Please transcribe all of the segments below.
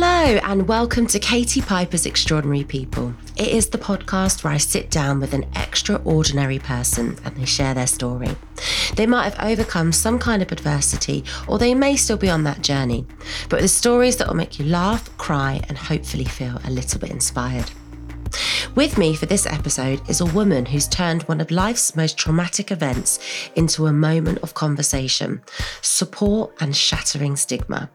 Hello, and welcome to Katie Piper's Extraordinary People. It is the podcast where I sit down with an extraordinary person and they share their story. They might have overcome some kind of adversity, or they may still be on that journey, but the stories that will make you laugh, cry, and hopefully feel a little bit inspired. With me for this episode is a woman who's turned one of life's most traumatic events into a moment of conversation, support, and shattering stigma.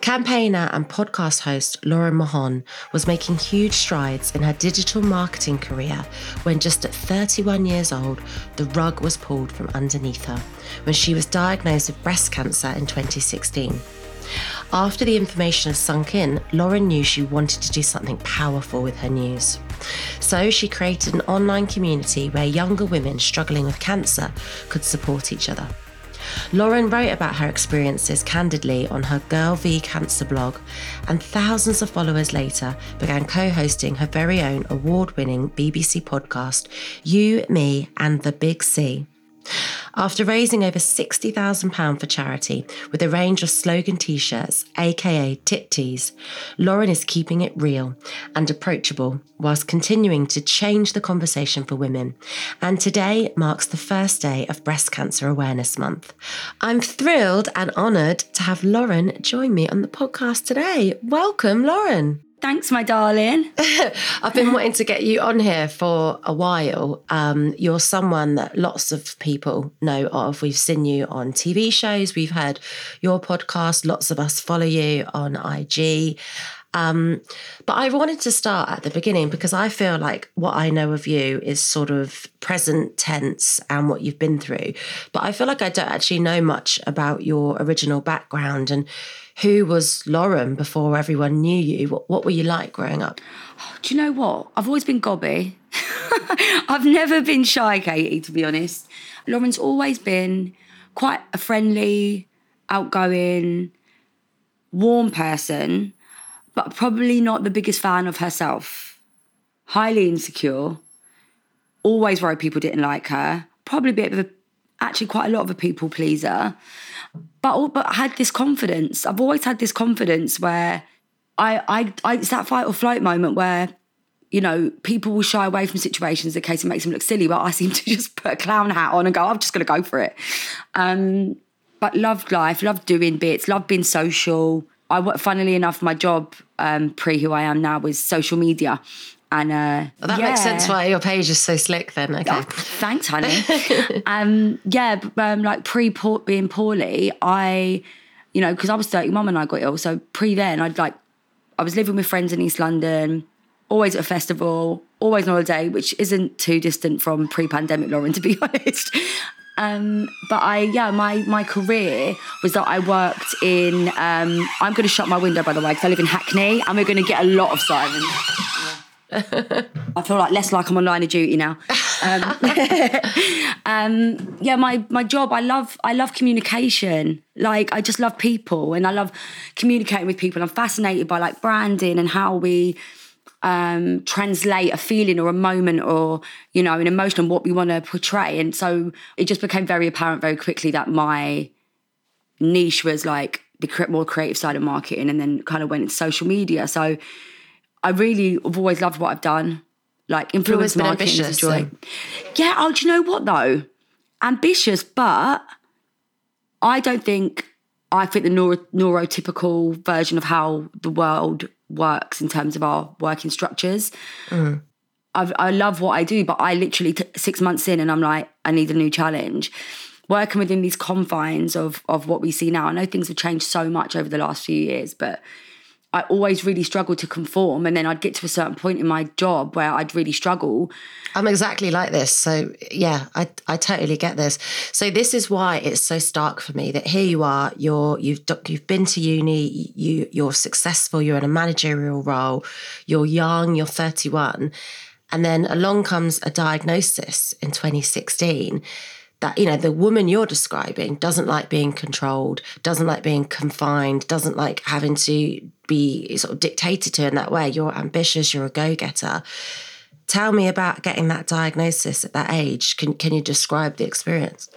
Campaigner and podcast host Lauren Mahon was making huge strides in her digital marketing career when, just at 31 years old, the rug was pulled from underneath her when she was diagnosed with breast cancer in 2016. After the information had sunk in, Lauren knew she wanted to do something powerful with her news. So she created an online community where younger women struggling with cancer could support each other. Lauren wrote about her experiences candidly on her Girl v Cancer blog, and thousands of followers later began co hosting her very own award winning BBC podcast, You, Me, and the Big C. After raising over £60,000 for charity with a range of slogan t shirts, aka tit tees, Lauren is keeping it real and approachable whilst continuing to change the conversation for women. And today marks the first day of Breast Cancer Awareness Month. I'm thrilled and honoured to have Lauren join me on the podcast today. Welcome, Lauren. Thanks, my darling. I've been wanting to get you on here for a while. Um, you're someone that lots of people know of. We've seen you on TV shows, we've heard your podcast, lots of us follow you on IG. Um, but I wanted to start at the beginning because I feel like what I know of you is sort of present tense and what you've been through. But I feel like I don't actually know much about your original background and who was Lauren before everyone knew you. What, what were you like growing up? Oh, do you know what? I've always been gobby. I've never been shy, Katie, to be honest. Lauren's always been quite a friendly, outgoing, warm person, but probably not the biggest fan of herself. Highly insecure, always worried people didn't like her, probably a bit of a, actually quite a lot of a people pleaser. But, but I had this confidence. I've always had this confidence where I, I, I, it's that fight or flight moment where, you know, people will shy away from situations in case it makes them look silly, but I seem to just put a clown hat on and go, I'm just going to go for it. Um, but loved life, loved doing bits, loved being social. I, funnily enough, my job um, pre who I am now was social media. And uh, Well, that makes sense why your page is so slick then. Okay. Oh, thanks, honey. um, yeah, um, like pre being poorly, I, you know, because I was 31 and I got ill. So pre then, I'd like, I was living with friends in East London, always at a festival, always on holiday, which isn't too distant from pre-pandemic Lauren, to be honest. Um, but I, yeah, my my career was that I worked in. Um, I'm going to shut my window, by the way, because I live in Hackney, and we're going to get a lot of sirens. I feel like less like I'm on line of duty now. Um, um, yeah, my my job. I love I love communication. Like I just love people, and I love communicating with people. I'm fascinated by like branding and how we um, translate a feeling or a moment or you know an emotion and what we want to portray. And so it just became very apparent very quickly that my niche was like the more creative side of marketing, and then kind of went into social media. So I really have always loved what I've done. Like influence marketing ambitious, is a joy. so- Yeah. Oh, do you know what though? Ambitious, but I don't think I fit the neuro, neurotypical version of how the world works in terms of our working structures. I've, I love what I do, but I literally t- six months in and I'm like, I need a new challenge. Working within these confines of of what we see now, I know things have changed so much over the last few years, but I always really struggled to conform. And then I'd get to a certain point in my job where I'd really struggle. I'm exactly like this. So yeah, I I totally get this. So this is why it's so stark for me that here you are, you're you've you've been to uni, you you're successful, you're in a managerial role, you're young, you're 31, and then along comes a diagnosis in 2016 that you know the woman you're describing doesn't like being controlled doesn't like being confined doesn't like having to be sort of dictated to in that way you're ambitious you're a go-getter tell me about getting that diagnosis at that age can, can you describe the experience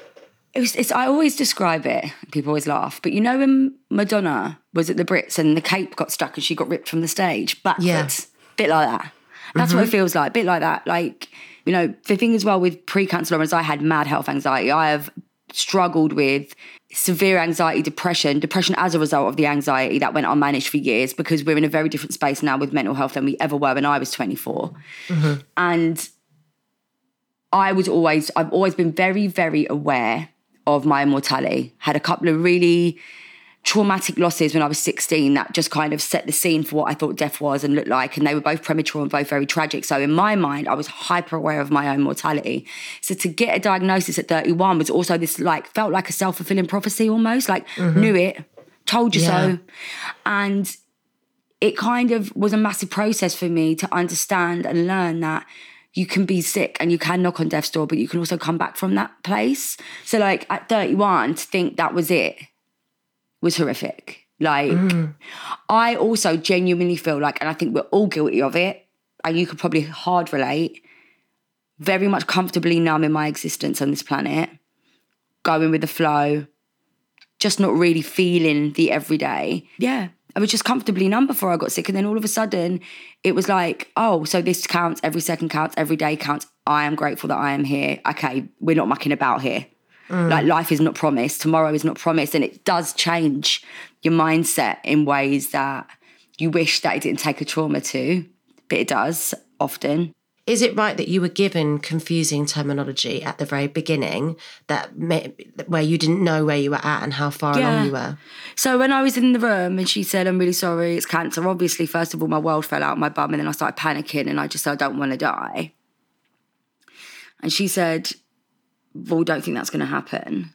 It was, it's, I always describe it, people always laugh, but you know when Madonna was at the Brits and the cape got stuck and she got ripped from the stage backwards? Yeah. Bit like that. That's what it mm-hmm. feels like, A bit like that. Like, you know, the thing as well with pre-cancer is I had mad health anxiety. I have struggled with severe anxiety, depression, depression as a result of the anxiety that went unmanaged for years because we're in a very different space now with mental health than we ever were when I was 24. Mm-hmm. And I was always, I've always been very, very aware of my mortality. Had a couple of really traumatic losses when I was 16 that just kind of set the scene for what I thought death was and looked like. And they were both premature and both very tragic. So in my mind, I was hyper aware of my own mortality. So to get a diagnosis at 31 was also this like, felt like a self fulfilling prophecy almost, like mm-hmm. knew it, told you Yeah. so. And it kind of was a massive process for me to understand and learn that you can be sick and you can knock on death's door, but you can also come back from that place. So, like at 31, to think that was it was horrific. Like, mm. I also genuinely feel like, and I think we're all guilty of it, and you could probably hard relate, very much comfortably numb in my existence on this planet, going with the flow, just not really feeling the everyday. Yeah. I was just comfortably numb before I got sick. And then all of a sudden, it was like, oh, so this counts, every second counts, every day counts. I am grateful that I am here. Okay, we're not mucking about here. Mm. Like life is not promised, tomorrow is not promised. And it does change your mindset in ways that you wish that it didn't take a trauma to, but it does often. Is it right that you were given confusing terminology at the very beginning that may, where you didn't know where you were at and how far Yeah. along you were? So when I was in the room and she said, I'm really sorry, it's cancer, obviously, first of all, my world fell out of my bum and then I started panicking and I just said, I don't want to die. And she said, Well, don't think that's going to happen.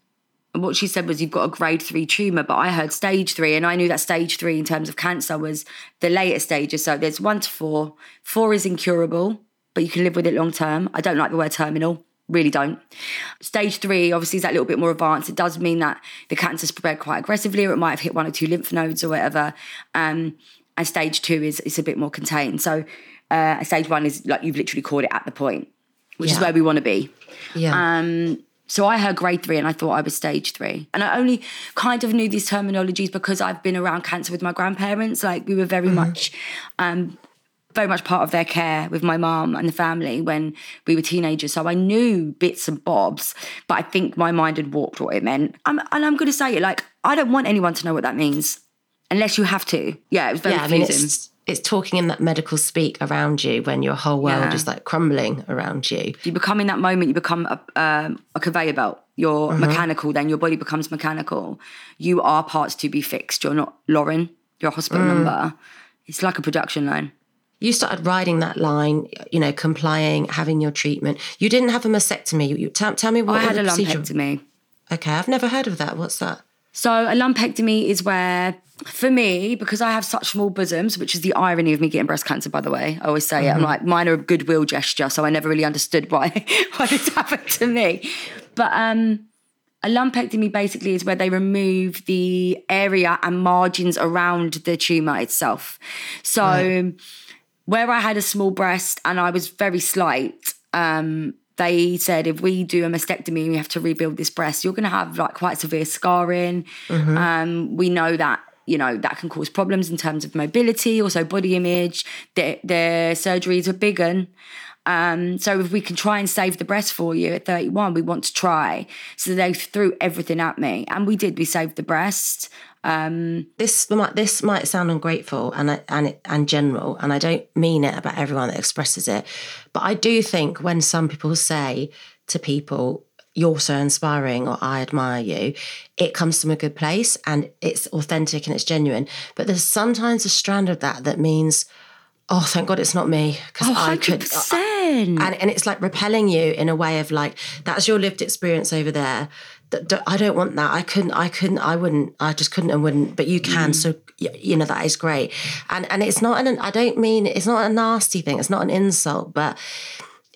And what she said was, You've got a grade three tumour, but I heard stage three, and I knew that stage three in terms of cancer was the later stages. So there's one to four. Four is incurable, but you can live with it long term. I don't like the word terminal. Really don't. Stage three, obviously, is that little bit more advanced. It does mean that the cancer spread quite aggressively, or it might have hit one or two lymph nodes or whatever. Um, and stage two is is a bit more contained. So uh, stage one is like you've literally caught it at the point, which is where we want to be. Yeah. Um, so I heard grade three and I thought I was stage three. And I only kind of knew these terminologies because I've been around cancer with my grandparents. Like we were very much, um, very much part of their care with my mum and the family when we were teenagers. So I knew bits and bobs, but I think my mind had warped what it meant. Um, and I'm going to say it like, I don't want anyone to know what that means unless you have to. Yeah, it was very yeah, I mean, confusing. It's talking in that medical speak around you when your whole world Yeah. is like crumbling around you. you become in that moment you become a, um, a conveyor belt you're mechanical then your body becomes mechanical you are parts to be fixed you're not lauren you're a hospital number it's like a production line You started riding that line, you know, complying, having your treatment. You didn't have a mastectomy. You, you tell, tell me what i had a lumpectomy Okay, I've never heard of that. What's that? So a lumpectomy is where for me because i have such small bosoms which is the irony of me getting breast cancer by the way i always say it i'm like mine are a goodwill gesture so i never really understood why why this happened to me. But um A lumpectomy basically is where they remove the area and margins around the tumour itself. So, where I had a small breast and I was very slight, um, they said if we do a mastectomy and we have to rebuild this breast, you're going to have like quite severe scarring. Um, we know that you know that can cause problems in terms of mobility, also body image. Their, their surgeries are big and um, so if we can try and save the breast for you at 31, we want to try. So they threw everything at me, and we did. We saved the breast. Um, this might this might sound ungrateful and and and general, and I don't mean it about everyone that expresses it, but I do think when some people say to people, "You're so inspiring" or "I admire you," it comes from a good place and it's authentic and it's genuine. But there's sometimes a strand of that that means oh thank god it's not me because oh, I could and, and it's like repelling you in a way of like that's your lived experience over there I don't want that. I couldn't. I couldn't. I wouldn't. I just couldn't and wouldn't. But you can. Mm. So you know that is great. And and it's not an. I don't mean it's not a nasty thing. It's not an insult. But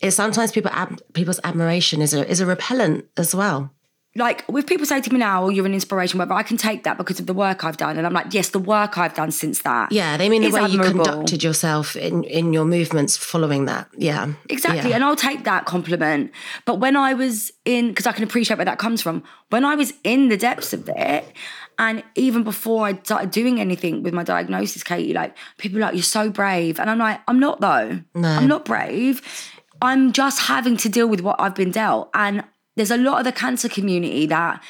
it's sometimes people people's admiration is a is a repellent as well like with people say to me now, oh, you're an inspiration, whatever, I can take that because of the work I've done. And I'm like, yes, the work I've done since that. Yeah, they mean the way admirable. you conducted yourself in, in your movements following that. Yeah. Exactly. Yeah. And I'll take that compliment. But when I was in, because I can appreciate where that comes from, when I was in the depths of it, and even before I started doing anything with my diagnosis, Katie, like people like, you're so brave. And I'm like, I'm not though. No. I'm not brave. I'm just having to deal with what I've been dealt. And there's a lot of the cancer community that,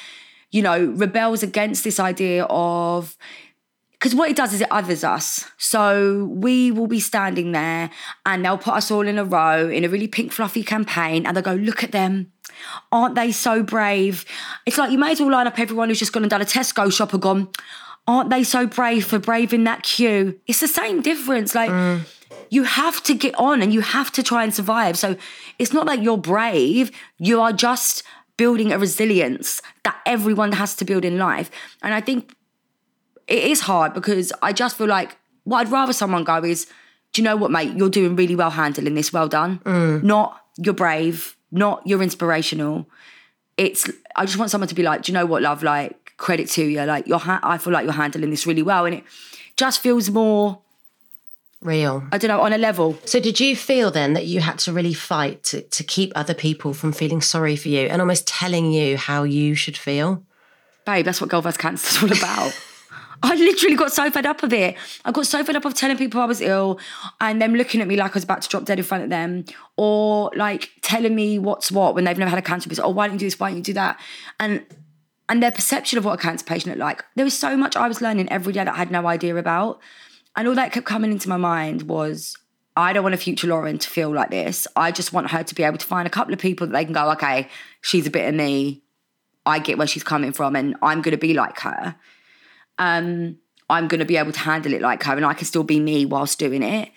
you know, rebels against this idea of because what it does is it others us. So we will be standing there and they'll put us all in a row in a really pink fluffy campaign and they'll go, look at them. Aren't they so brave? It's like you may as well line up everyone who's just gone and done a Tesco shop and gone, aren't they so brave for braving that queue? It's the same difference. Like mm. You have to get on and you have to try and survive. So it's not like you're brave, you are just building a resilience that everyone has to build in life. And I think it is hard because I just feel like what I'd rather someone go is, do you know what, mate? You're doing really well handling this. Well done. Mm. Not you're brave, not you're inspirational. It's I just want someone to be like, do you know what, love? Like credit to you. Like you're, ha- I feel like you're handling this really well, and it just feels more real. I don't know, on a level. So did you feel then that you had to really fight to, to keep other people from feeling sorry for you and almost telling you how you should feel? Babe, that's what Girl. Cancer is all about. I literally got so fed up of it. I got so fed up of telling people I was ill and them looking at me like I was about to drop dead in front of them, or like telling me what's what when they've never had a cancer patient. Oh, why don't you do this? Why don't you do that? And and their perception of what a cancer patient looked like. There was so much I was learning every day that I had no idea about. And all that kept coming into my mind was I don't want a future Lauren to feel like this. I just want her to be able to find a couple of people that they can go, okay, she's a bit of me. I get where she's coming from and I'm going to be like her. Um, I'm going to be able to handle it like her and I can still be me whilst doing it.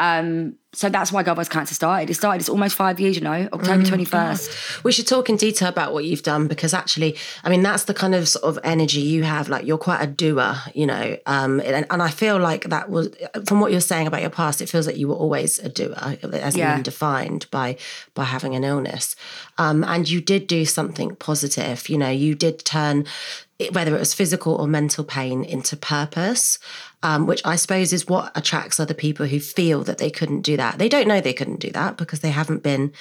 Um, so that's why vs. Cancer started. It started, it's almost five years, you know, October mm, 21st. We should talk in detail about what you've done because actually, I mean, that's the kind of sort of energy you have. Like you're quite a doer, you know. Um, and, and I feel like that was, from what you're saying about your past, it feels like you were always a doer, as yeah. been defined by by having an illness. Um, and you did do something positive, you know, you did turn whether it was physical or mental pain into purpose um, which I suppose is what attracts other people who feel that they couldn't do that. They don't know they couldn't do that because they haven't been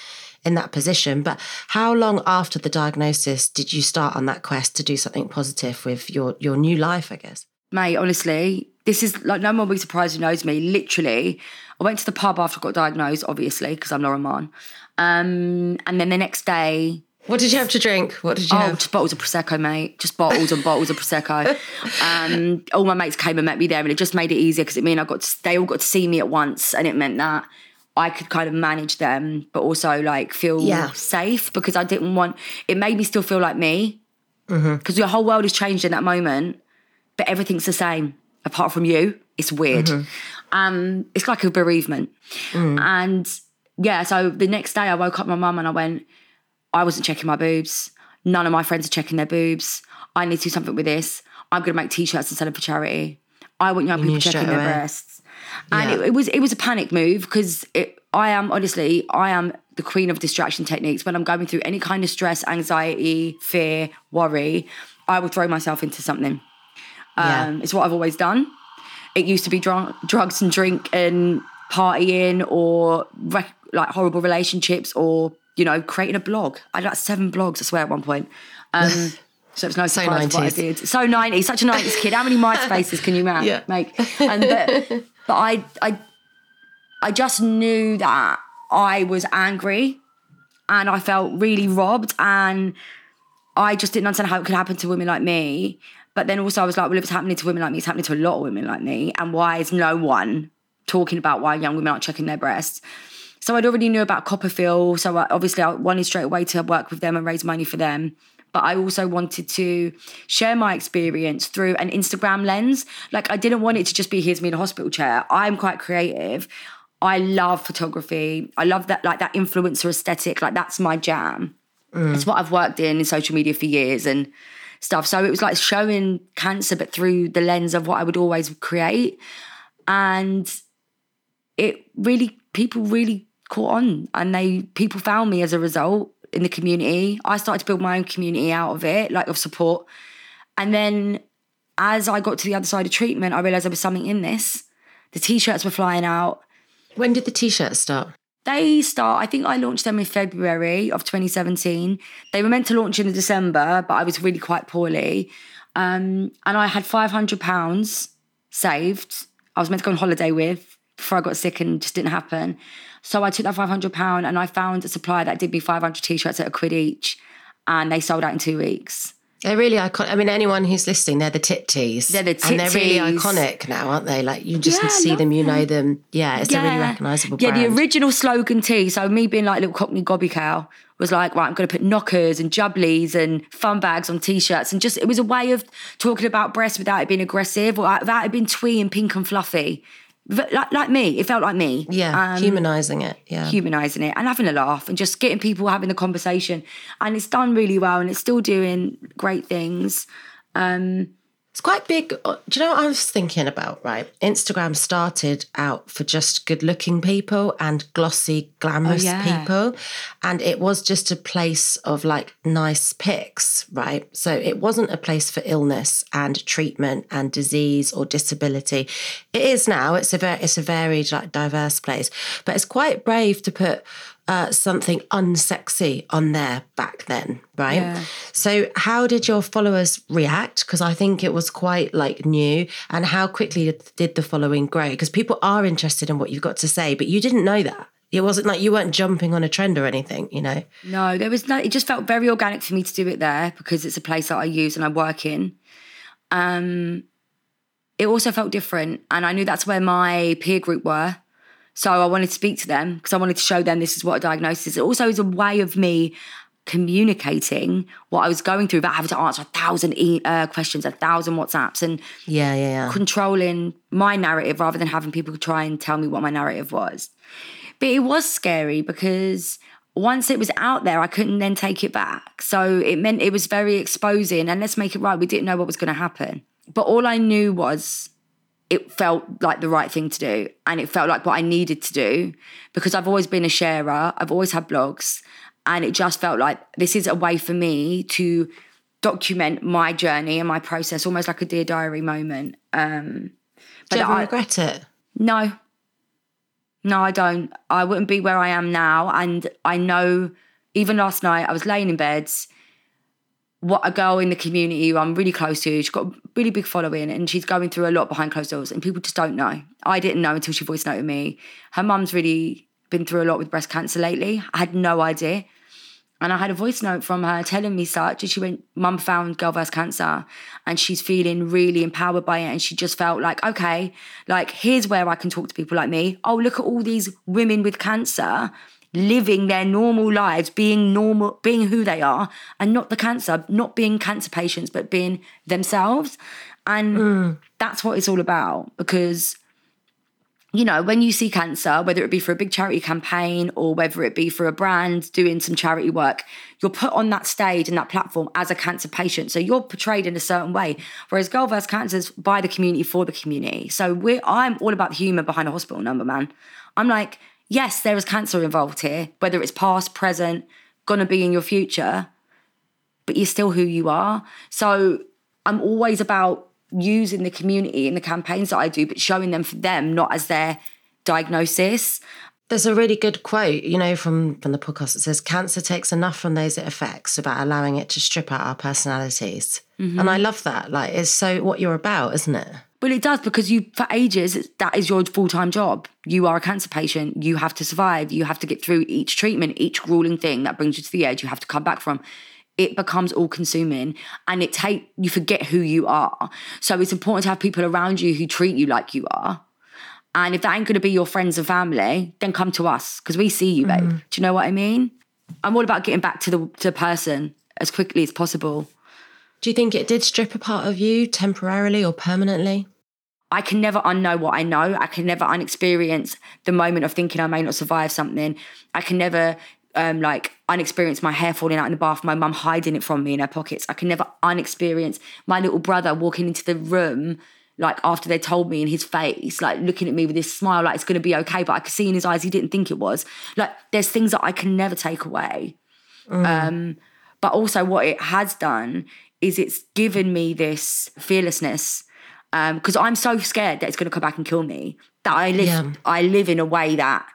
in that position. But how long after the diagnosis did you start on that quest to do something positive with your your new life? I guess. Mate, honestly, this is like no one will be surprised who knows me. Literally, I went to the pub after I got diagnosed, obviously, because I'm Lauren Mahon. Um, and then the next day, what did you have to drink? What did you oh, have? just bottles of prosecco, mate. Just bottles and bottles of prosecco. Um, all my mates came and met me there, and it just made it easier because it meant I got to, they all got to see me at once, and it meant that I could kind of manage them, but also like feel yeah. safe because I didn't want. It made me still feel like me because mm-hmm. your whole world has changed in that moment, but everything's the same apart from you. It's weird. Mm-hmm. Um, it's like a bereavement, mm. and yeah. So the next day, I woke up my mum and I went I wasn't checking my boobs. None of my friends are checking their boobs. I need to do something with this. I'm going to make t-shirts and sell them for charity. I want young you people checking their breasts. And yeah. it, it, was it was a panic move because I am honestly I am the queen of distraction techniques. When I'm going through any kind of stress, anxiety, fear, worry, I will throw myself into something. Um, yeah. It's what I've always done. It used to be drunk, drugs and drink and partying or rec- like horrible relationships or you know, creating a blog. I had like seven blogs, I swear, at one point. Um, So it's no So surprise what I 90s. did. So 90s, such a 90s kid. How many MySpaces can you ma- Yeah. make? And but, but I, I, I just knew that I was angry and I felt really robbed and I just didn't understand how it could happen to women like me. But then also I was like, well, if it's happening to women like me, it's happening to a lot of women like me. And why is no one talking about why young women aren't checking their breasts? So I'd already knew about CoppaFeel. So I, obviously I wanted straight away to work with them and raise money for them. But I also wanted to share my experience through an Instagram lens. Like I didn't want it to just be here's me in a hospital chair. I'm quite creative. I love photography. I love that like that influencer aesthetic. Like that's my jam. Mm. It's what I've worked in in social media for years and stuff. So it was like showing cancer, but through the lens of what I would always create. And it really, people really caught on and they, people found me as a result in the community. I started to build my own community out of it, like of support. And then as I got to the other side of treatment, I realized there was something in this. The t shirts were flying out. When did the t-shirts start? They start, I think I launched them in February of 2017. They were meant to launch in December, but I was really quite poorly. Um, and I had £500 saved. I was meant to go on holiday with before I got sick and just didn't happen. So I took that £500 and I found a supplier that did me 500 t shirts at a quid each. And they sold out in two weeks. They're really iconic. I mean, anyone who's listening, they're the tit tees. They're the And they're really iconic now, aren't they? Like, you just Yeah, see them, you know them. Yeah, it's a really recognisable brand. Yeah, the original slogan tee. So me being like a little Cockney gobby cow was like, right, I'm going to put knockers and jubblies and fun bags on t-shirts, and just it was a way of talking about breasts without it being aggressive or without it being twee and pink and fluffy, like like me. It felt like me. yeah, Um, humanising it. Yeah. humanizing it and having a laugh and just getting people having the conversation. And it's done really well and it's still doing great things. Um, It's quite big. uh, Do you know what I was thinking about? Right, Instagram started out for just good-looking people and glossy, glamorous yeah. people, and it was just a place of like nice pics, right? So it wasn't a place for illness and treatment and disease or disability. It is now. It's a very, it's a varied, like diverse place, but it's quite brave to put. Uh, something unsexy on there back then, right? Yeah. So, how did your followers react? Because I think it was quite like new. And how quickly did- did the following grow? Because people are interested in what you've got to say, but you didn't know that. It wasn't like you weren't jumping on a trend or anything, you know? No, there was no. It just felt very organic for me to do it there because it's a place that I use and I work in. Um, it also felt different, and I knew that's where my peer group were. So I wanted to speak to them because I wanted to show them this is what a diagnosis is. It also is a way of me communicating what I was going through without having to answer a thousand e- uh, questions, a thousand WhatsApps, and Yeah, yeah, yeah. controlling my narrative rather than having people try and tell me what my narrative was. But it was scary because once it was out there, I couldn't then take it back. So it meant it was very exposing. And let's make it right, we didn't know what was going to happen. But all I knew was it felt like the right thing to do. And it felt like what I needed to do because I've always been a sharer, I've always had blogs. And it just felt like this is a way for me to document my journey and my process, almost like a dear diary moment. Um, Do you ever I- regret it? no. No, I don't. I wouldn't be where I am now. And I know, even last night, I was laying in bed. What a girl in the community who I'm really close to, she's got a really big following and she's going through a lot behind closed doors, and people just don't know. I didn't know until she voice noted me. Her mum's really been through a lot with breast cancer lately. I had no idea. And I had a voice note from her telling me such. And she went, Mum found girl versus cancer. And she's feeling really empowered by it. And she just felt like, okay, like here's where I can talk to people like me. Oh, look at all these women with cancer living their normal lives, being normal, being who they are, and not the cancer, not being cancer patients, but being themselves. And mm. that's what it's all about. Because you know, when you see cancer, whether it be for a big charity campaign or whether it be for a brand doing some charity work, you're put on that stage and that platform as a cancer patient. So you're portrayed in a certain way. Whereas Girl vs. Cancer is by the community for the community. So we're I'm all about the human behind a hospital number, man. I'm like, yes, there is cancer involved here, whether it's past, present, gonna be in your future, but you're still who you are. So I'm always about using the community in the campaigns that I do, but showing them for them, not as their diagnosis. There's a really good quote, you know, from, from the podcast that says cancer takes enough from those it affects about allowing it to strip out our personalities. Mm-hmm. And I love that. Like, it's so what you're about, isn't it? Well, it does because you, for ages, that is your full time job. You are a cancer patient. You have to survive. You have to get through each treatment, each grueling thing that brings you to the edge. You have to come back from. It becomes all consuming, and it take you forget who you are. So it's important to have people around you who treat you like you are. And if that ain't going to be your friends and family, then come to us because we see you, babe. Mm. Do you know what I mean? I'm all about getting back to the to the person as quickly as possible. Do you think it did strip a part of you temporarily or permanently? I can never unknow what I know. I can never unexperience the moment of thinking I may not survive something. I can never um, like unexperience my hair falling out in the bath, my mum hiding it from me in her pockets. I can never unexperience my little brother walking into the room like after they told me in his face, like looking at me with this smile, like it's gonna be okay. But I could see in his eyes he didn't think it was. Like there's things that I can never take away. Mm. Um, but also what it has done is it's given me this fearlessness because um, I'm so scared that it's going to come back and kill me that I live yeah. I live in a way that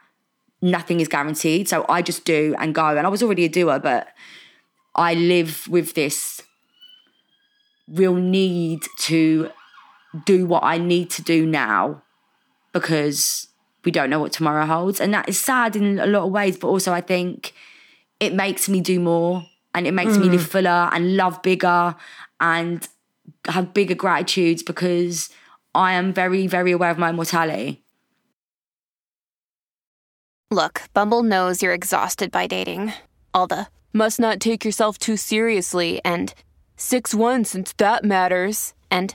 nothing is guaranteed. So I just do and go. And I was already a doer, but I live with this real need to do what I need to do now because we don't know what tomorrow holds. And that is sad in a lot of ways, but also I think it makes me do more and it makes mm. me live fuller and love bigger and have bigger gratitudes because I am very, very aware of my mortality. Look, Bumble knows you're exhausted by dating. All the must not take yourself too seriously and 6 1 since that matters. And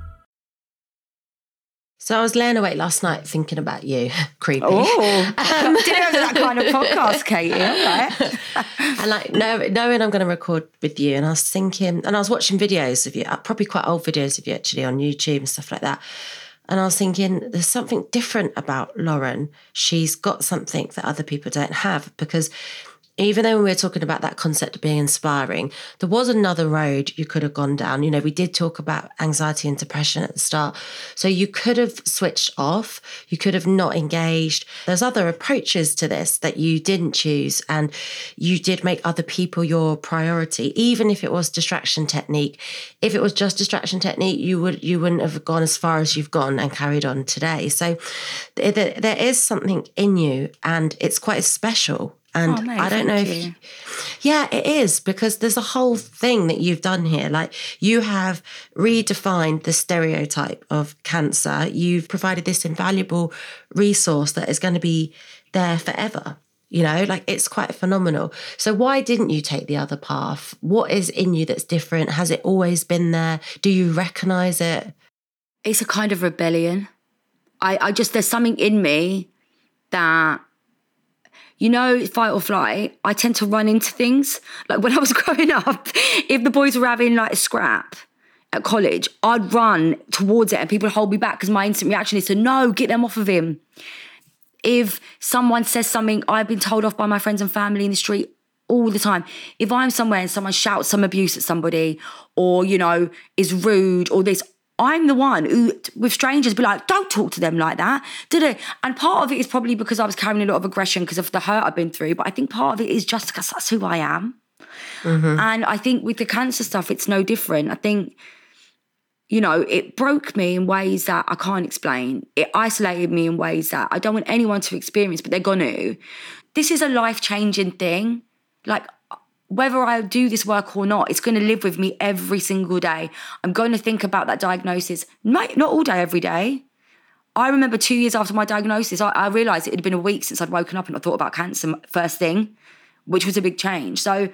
So I was laying awake last night thinking about you. Creepy. Oh, um, have that kind of podcast, Katie. Right? and like knowing I'm going to record with you, and I was thinking, and I was watching videos of you, uh, probably quite old videos of you actually on YouTube and stuff like that. And I was thinking, there's something different about Lauren. She's got something that other people don't have because even though when we are talking about that concept of being inspiring, there was another road you could have gone down. You know, we did talk about anxiety and depression at the start. So you could have switched off, you could have not engaged. There's other approaches to this that you didn't choose, and you did make other people your priority, even if it was distraction technique. If it was just distraction technique, you would you wouldn't have gone as far as you've gone and carried on today. So there is something in you, and it's quite special and oh, no, I don't know if, you. yeah, it is because there's a whole thing that you've done here. Like you have redefined the stereotype of cancer. You've provided this invaluable resource that is going to be there forever. You know, like it's quite phenomenal. So, why didn't you take the other path? What is in you that's different? Has it always been there? Do you recognize it? It's a kind of rebellion. I, I just, there's something in me that you know, fight or flight, I tend to run into things. Like when I was growing up, if the boys were having like a scrap at college, I'd run towards it and people would hold me back because my instant reaction is to no, get them off of him. If someone says something, I've been told off by my friends and family in the street all the time. If I'm somewhere and someone shouts some abuse at somebody or, you know, is rude or this, I'm the one who, with strangers, be like, don't talk to them like that. Did it? And part of it is probably because I was carrying a lot of aggression because of the hurt I've been through. But I think part of it is just because that's who I am. Mm-hmm. And I think with the cancer stuff, it's no different. I think, you know, it broke me in ways that I can't explain. It isolated me in ways that I don't want anyone to experience, but they're going to. This is a life changing thing. Like, whether I do this work or not, it's going to live with me every single day. I'm going to think about that diagnosis, not all day, every day. I remember two years after my diagnosis, I, I realised it had been a week since I'd woken up and I thought about cancer first thing, which was a big change. So,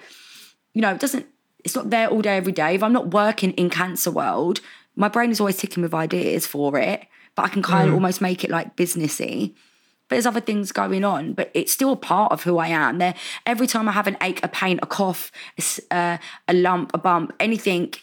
you know, it doesn't, it's not there all day, every day. If I'm not working in cancer world, my brain is always ticking with ideas for it, but I can kind of mm. almost make it like businessy. There's other things going on, but it's still a part of who I am. There, every time I have an ache, a pain, a cough, a, uh, a lump, a bump, anything,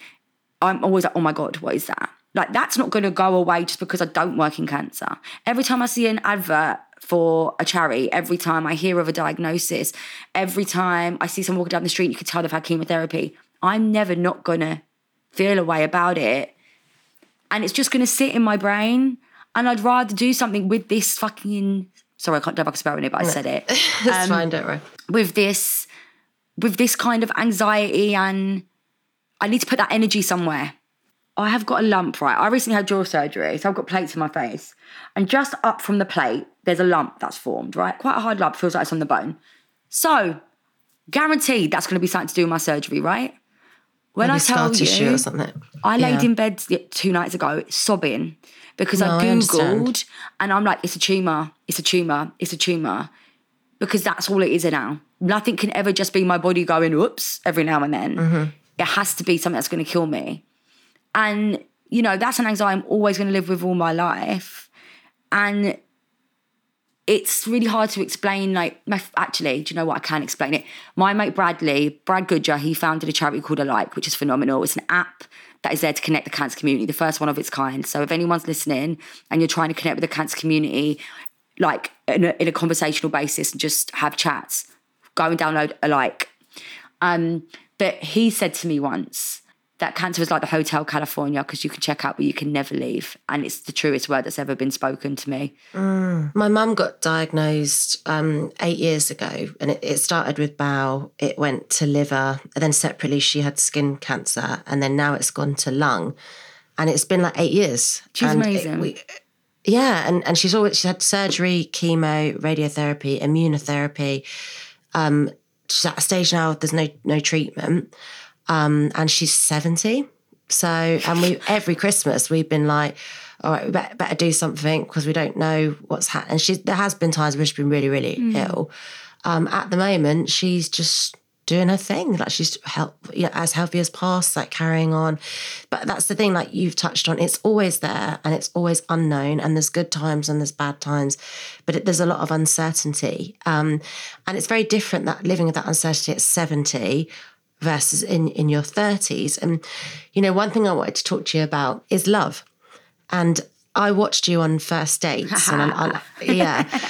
I'm always like, oh my God, what is that? Like, that's not going to go away just because I don't work in cancer. Every time I see an advert for a charity, every time I hear of a diagnosis, every time I see someone walking down the street, you can tell they've had chemotherapy. I'm never not going to feel a way about it. And it's just going to sit in my brain. And I'd rather do something with this fucking. Sorry, I can't do if I can spell in it, but I said it That's um, fine, don't worry. with this with this kind of anxiety and I need to put that energy somewhere. I have got a lump, right? I recently had jaw surgery, so I've got plates in my face. And just up from the plate, there's a lump that's formed, right? Quite a hard lump, feels like it's on the bone. So, guaranteed that's going to be something to do with my surgery, right? When Maybe I tell you. I laid Yeah. in bed two nights ago sobbing because No, I I. Googled and I'm like, it's a tumour, it's a tumour, it's a tumour. Because that's all it is now. Nothing can ever just be my body going, whoops, every now and then. Mm-hmm. It has to be something that's going to kill me. And, you know, that's an anxiety I'm always going to live with all my life. And it's really hard to explain. Like, my, actually, do you know what? I can explain it. My mate Bradley, Brad Goodger, he founded a charity called Alike, which is phenomenal. It's an app that is there to connect the cancer community, the first one of its kind. So if anyone's listening and you're trying to connect with the cancer community, like in a, in a conversational basis and just have chats, go and download Alike. Um, but he said to me once that cancer is like the Hotel California because you can check out, but you can never leave. And it's the truest word that's ever been spoken to me. My mum got diagnosed um, eight years ago, and it, it started with bowel. It went to liver, and then separately she had skin cancer, and then now it's gone to lung, and it's been like eight years. She's And it- amazing. we- yeah, and and she's always she had surgery, chemo, radiotherapy, immunotherapy. Um, she's at a stage now. There's no no treatment, um, and she's seventy. So, and we every Christmas we've been like, all right, we better, better do something because we don't know what's happening. And she there has been times where she's been really, really ill. Um, at the moment, she's just doing her thing, like she's help, you know, as healthy as past, like carrying on. But that's the thing, like you've touched on, it's always there and it's always unknown. And there's good times and there's bad times, but it, there's a lot of uncertainty. Um, and it's very different that living with that uncertainty at 70 versus in, in your 30s. And, you know, one thing I wanted to talk to you about is love. And I watched you on first dates, and I, I, yeah,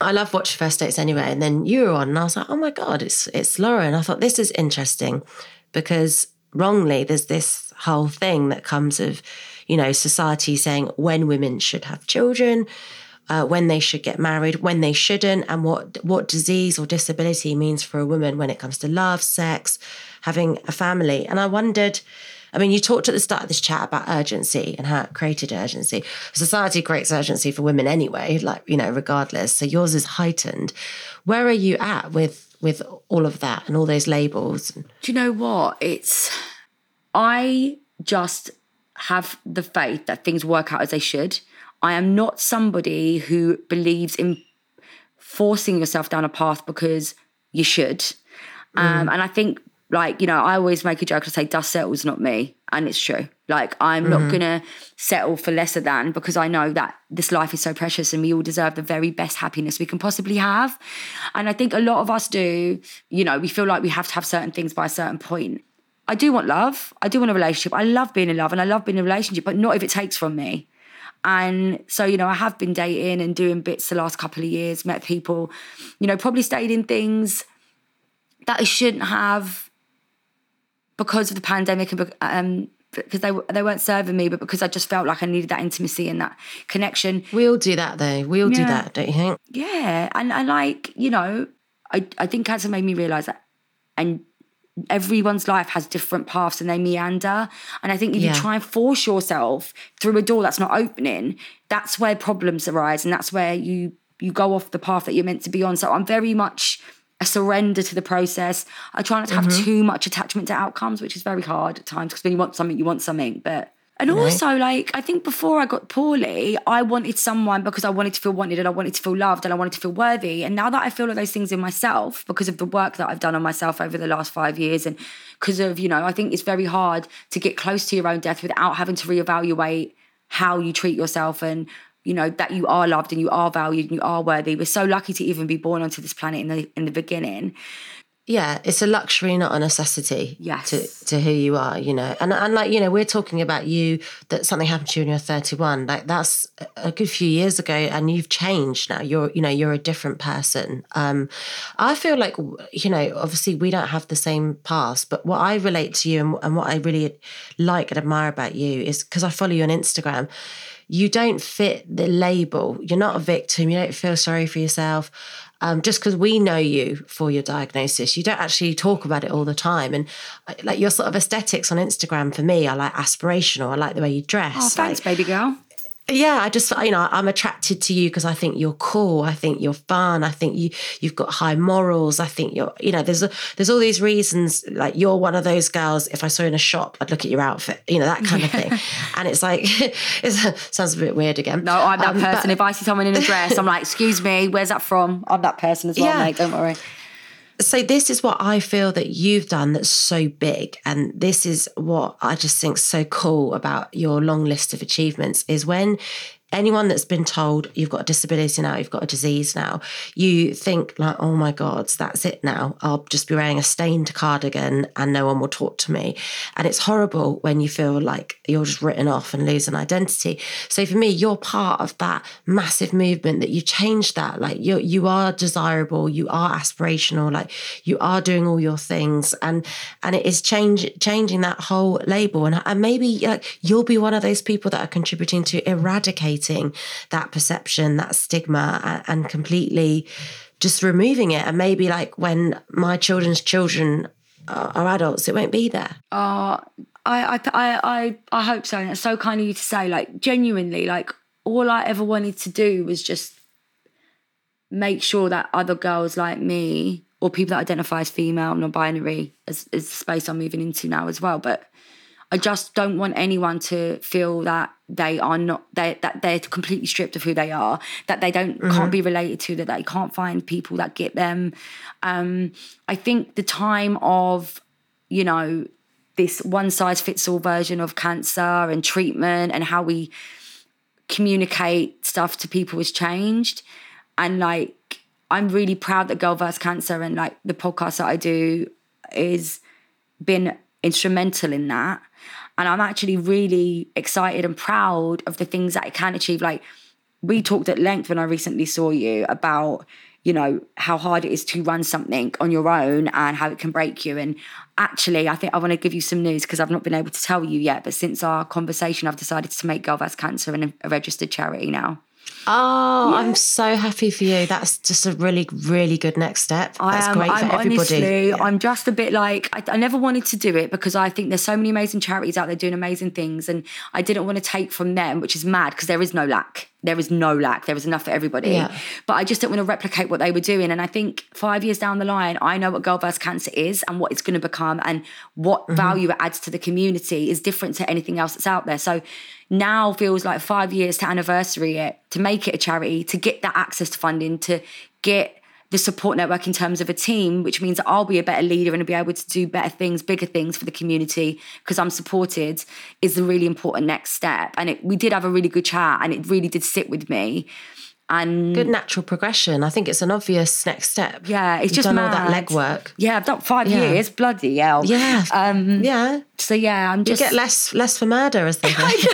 I love watching first dates anyway. And then you were on, and I was like, oh my god, it's it's Laura. And I thought this is interesting because wrongly there's this whole thing that comes of, you know, society saying when women should have children, uh, when they should get married, when they shouldn't, and what what disease or disability means for a woman when it comes to love, sex, having a family. And I wondered, I mean, you talked at the start of this chat about urgency and how it created urgency. Society creates urgency for women anyway, like you know, regardless. So yours is heightened. Where are you at with with all of that and all those labels? Do you know what? It's I just have the faith that things work out as they should. I am not somebody who believes in forcing yourself down a path because you should. Um, and I think, like, you know, I always make a joke and say, dust settles, not me. And it's true. Like, I'm not going to settle for lesser than because I know that this life is so precious and we all deserve the very best happiness we can possibly have. And I think a lot of us do, you know, we feel like we have to have certain things by a certain point. I do want love. I do want a relationship. I love being in love and I love being in a relationship, but not if it takes from me. And so, you know, I have been dating and doing bits the last couple of years, met people, you know, probably stayed in things that I shouldn't have because of the pandemic and um, because they they weren't serving me, but because I just felt like I needed that intimacy and that connection. We all do that though. We all do that, don't you think? Yeah, and and like you know, I I think cancer made me realize that, and everyone's life has different paths and they meander. And I think if Yeah. you try and force yourself through a door that's not opening, that's where problems arise, and that's where you you go off the path that you're meant to be on. So I'm very much a surrender to the process. I try not to have mm-hmm. too much attachment to outcomes, which is very hard at times because when you want something, you want something. But And you know? also, like, I think before I got poorly, I wanted someone because I wanted to feel wanted and I wanted to feel loved and I wanted to feel worthy. And now that I feel all those things in myself because of the work that I've done on myself over the last five years and because of, you know, I think it's very hard to get close to your own death without having to reevaluate how you treat yourself and you know that you are loved and you are valued and you are worthy. We're so lucky to even be born onto this planet in the in the beginning. Yeah, it's a luxury, not a necessity. Yes. To, to who you are, you know, and and like you know, we're talking about you that something happened to you when you're 31. Like that's a good few years ago, and you've changed now. You're you know you're a different person. Um, I feel like you know, obviously we don't have the same past, but what I relate to you and, and what I really like and admire about you is because I follow you on Instagram. You don't fit the label. You're not a victim. You don't feel sorry for yourself um, just because we know you for your diagnosis, you don't actually talk about it all the time. And uh, like your sort of aesthetics on Instagram for me, are like aspirational. I like the way you dress. Oh, thanks, like, baby girl. Yeah, I just you know I'm attracted to you because I think you're cool. I think you're fun. I think you you've got high morals. I think you're you know there's a, there's all these reasons like you're one of those girls. If I saw you in a shop, I'd look at your outfit. You know that kind of thing. And it's like it sounds a bit weird again. No, I'm that Um, but- person. if I see someone in a dress, I'm like, excuse me, where's that from? I'm that person as well, Yeah. mate. Don't worry. So this is what I feel that you've done that's so big, and this is what I just think so cool about your long list of achievements is when anyone that's been told you've got a disability now, you've got a disease now, you think like, oh my God, that's it now. I'll just be wearing a stained cardigan and no one will talk to me. And it's horrible when you feel like you're just written off and lose an identity. So for me, you're part of that massive movement that you changed that. Like you you are desirable, you are aspirational, like you are doing all your things. And and it is change changing that whole label. And, and maybe like you'll be one of those people that are contributing to that perception, that stigma, and, and completely just removing it. And maybe like when my children's children are, are adults, it won't be there. Uh, I, I, I, I, I hope so. And it's so kind of you to say, like, genuinely, like, all I ever wanted to do was just make sure that other girls like me or people that identify as female, non binary, is, is the space I'm moving into now as well. But I just don't want anyone to feel that they are not they that they're completely stripped of who they are, that they don't can't be related to, that they can't find people that get them. Um, I think the time of, you know, this one size fits all version of cancer and treatment and how we communicate stuff to people has changed. And like I'm really proud that Girl vs Cancer and like the podcast that I do is been instrumental in that. And I'm actually really excited and proud of the things that it can achieve. Like we talked at length when I recently saw you about, you know, how hard it is to run something on your own and how it can break you. And actually, I think I want to give you some news because I've not been able to tell you yet. But since our conversation, I've decided to make Girl vs Cancer a registered charity now. Oh, I'm so happy for you. That's just a really, really good next step. That's I am, great I'm for everybody. honestly, I'm just a bit like I, I never wanted to do it because I think there's so many amazing charities out there doing amazing things, and I didn't want to take from them, which is mad because there is no lack. There is no lack. There is enough for everybody. Yeah. But I just don't want to replicate what they were doing. And I think five years down the line, I know what Girl vs Cancer is and what it's going to become, and what Mm-hmm. value it adds to the community is different to anything else that's out there. So now feels like five years to anniversary it, to make it a charity, to get that access to funding, to get the support network in terms of a team, which means I'll be a better leader and be able to do better things, bigger things for the community because I'm supported, is the really important next step. And it, we did have a really good chat, and it really did sit with me. And Good natural progression. I think it's an obvious next step. yeah, it's You've just done mad. all that legwork. Yeah, I've done five Yeah. years. Bloody hell. Yeah. Um. Yeah. So yeah, I'm You just get less less for murder, as they say.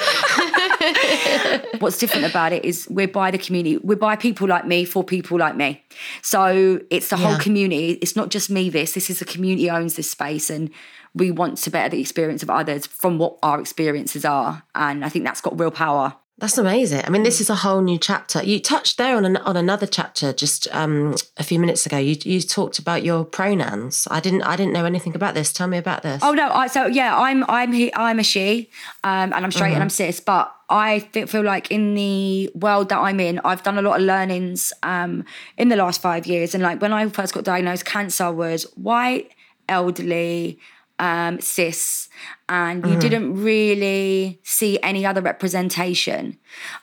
what's different about it is we're by the community. We're by people like me for people like me. So it's the whole community. It's not just me. This. This is the community owns this space, and we want to better the experience of others from what our experiences are. And I think that's got real power. That's amazing. I mean, this is a whole new chapter. You touched there on an, on another chapter just um, a few minutes ago. You you talked about your pronouns. I didn't I didn't know anything about this. Tell me about this. Oh no! I, so yeah, I'm I'm he, I'm a she, um, and I'm straight and I'm cis. But I feel, feel like in the world that I'm in, I've done a lot of learnings um, in the last five years. And like when I first got diagnosed, cancer was white, elderly, um, cis, and you didn't really see any other representation.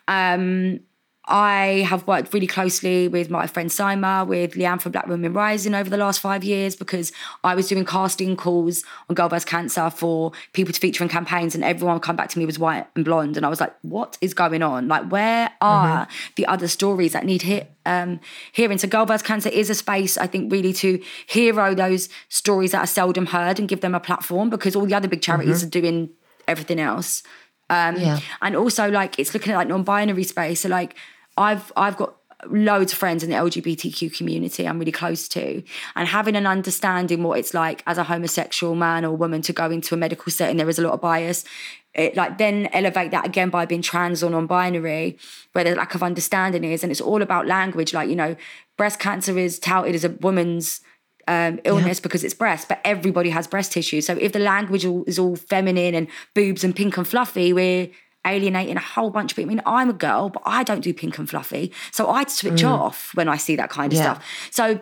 Um, I have worked really closely with my friend Sima, with Leanne from Black Women Rising over the last five years because I was doing casting calls on Girl Vs Cancer for people to feature in campaigns, and everyone come back to me was white and blonde, and I was like, "What is going on? Like, where are the other stories that need hit um, hearing?" So, Girl Vs Cancer is a space I think really to hero those stories that are seldom heard and give them a platform because all the other big charities are doing everything else. Um, Yeah. and also like it's looking at like non-binary space. So like I've I've got loads of friends in the LGBTQ community I'm really close to, and having an understanding what it's like as a homosexual man or woman to go into a medical setting, there is a lot of bias. It like then elevate that again by being trans or non-binary, where the lack of understanding is, and it's all about language. Like you know, breast cancer is touted as a woman's um, illness because it's breast, but everybody has breast tissue. So if the language is all feminine and boobs and pink and fluffy, we're alienating a whole bunch of people. I mean, I'm a girl, but I don't do pink and fluffy. So I'd switch off when I see that kind of Yeah. stuff. So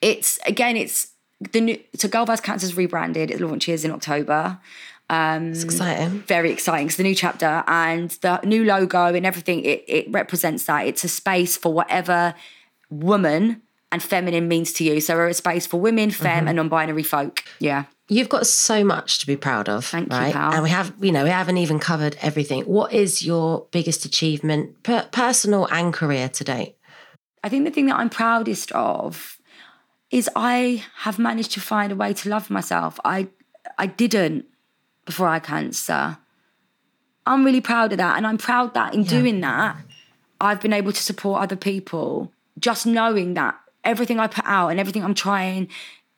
it's again, it's the new so Girl Vs Cancer's rebranded. It launches in October. It's exciting. Very exciting. It's the new chapter and the new logo and everything. It it represents that. It's a space for whatever woman and feminine means to you. So we're a space for women, femme, Mm-hmm. and non-binary folk. Yeah. You've got so much to be proud of, Thank you, right? pal. And we have, you know, we haven't even covered everything. What is your biggest achievement, per- personal and career to date? I think the thing that I'm proudest of is I have managed to find a way to love myself. I I didn't before I had cancer. I'm really proud of that. And I'm proud that in doing that, I've been able to support other people. Just knowing that everything I put out and everything I'm trying,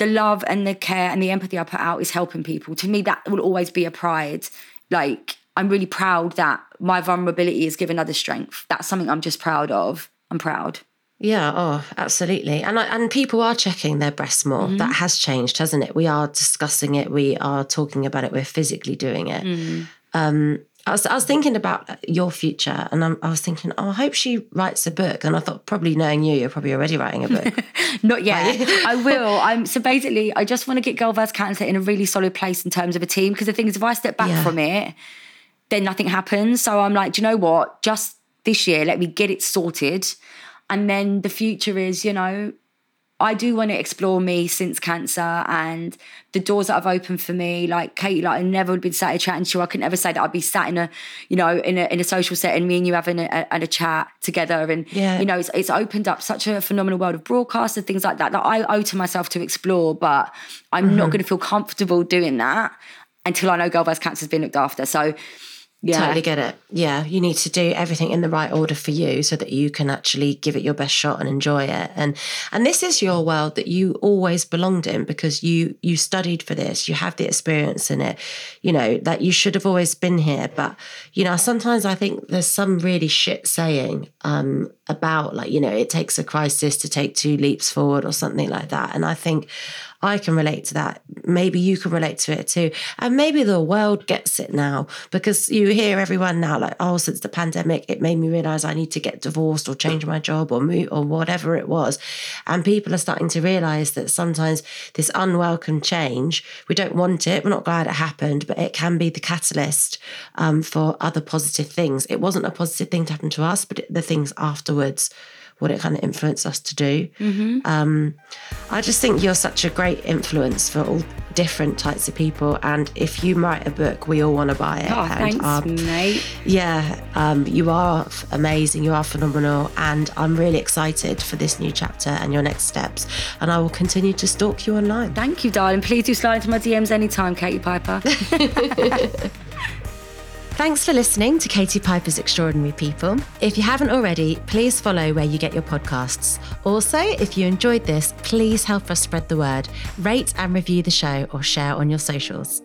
the love and the care and the empathy I put out is helping people. To me, that will always be a pride. Like, I'm really proud that my vulnerability is given others strength. That's something I'm just proud of. I'm proud. Yeah, oh, absolutely. And and people are checking their breasts more. Mm-hmm. That has changed, hasn't it? We are discussing it. We are talking about it. We're physically doing it. Mm. Um, I was I was thinking about your future, and I'm, I was thinking, oh, I hope she writes a book. And I thought, probably knowing you, you're probably already writing a book. Not yet. I will. I'm so basically, I just want to get Girl vs Cancer in a really solid place in terms of a team. Because the thing is, if I step back Yeah. from it, then nothing happens. So I'm like, do you know what? Just this year, let me get it sorted, and then the future is, you know, I do want to explore me since cancer and the doors that I've opened for me. Like Kate, like I never would have been sat here chatting to you. I could never say that I'd be sat in a, you know, in a in a social setting, me and you having a, a, and a chat together. And Yeah. you know, it's it's opened up such a phenomenal world of broadcast and things like that that I owe to myself to explore. But I'm Mm-hmm. not going to feel comfortable doing that until I know Girl vs Cancer's been looked after. So yeah, Totally get it. Yeah, you need to do everything in the right order for you so that you can actually give it your best shot and enjoy it. And and this is your world that you always belonged in because you you studied for this. You have the experience in it. You know that you should have always been here. But you know sometimes I think there's some really shit saying um, about like you know it takes a crisis to take two leaps forward or something like that. And I think. I can relate to that. Maybe you can relate to it too. And maybe the world gets it now because you hear everyone now like, oh, since the pandemic, it made me realize I need to get divorced or change my job or move or whatever it was. And people are starting to realize that sometimes this unwelcome change, we don't want it. We're not glad it happened, but it can be the catalyst um, for other positive things. It wasn't a positive thing to happen to us, but the things afterwards what it kind of influenced us to do. Um, I just think you're such a great influence for all different types of people. And if you write a book, we all want to buy it. Oh, and thanks, um, mate. yeah, um, you are amazing. You are phenomenal. And I'm really excited for this new chapter and your next steps. And I will continue to stalk you online. Thank you, darling. Please do slide into my DMs anytime, Katie Piper. Thanks for listening to Katie Piper's Extraordinary People. If you haven't already, please follow where you get your podcasts. Also, if you enjoyed this, please help us spread the word, rate and review the show, or share on your socials.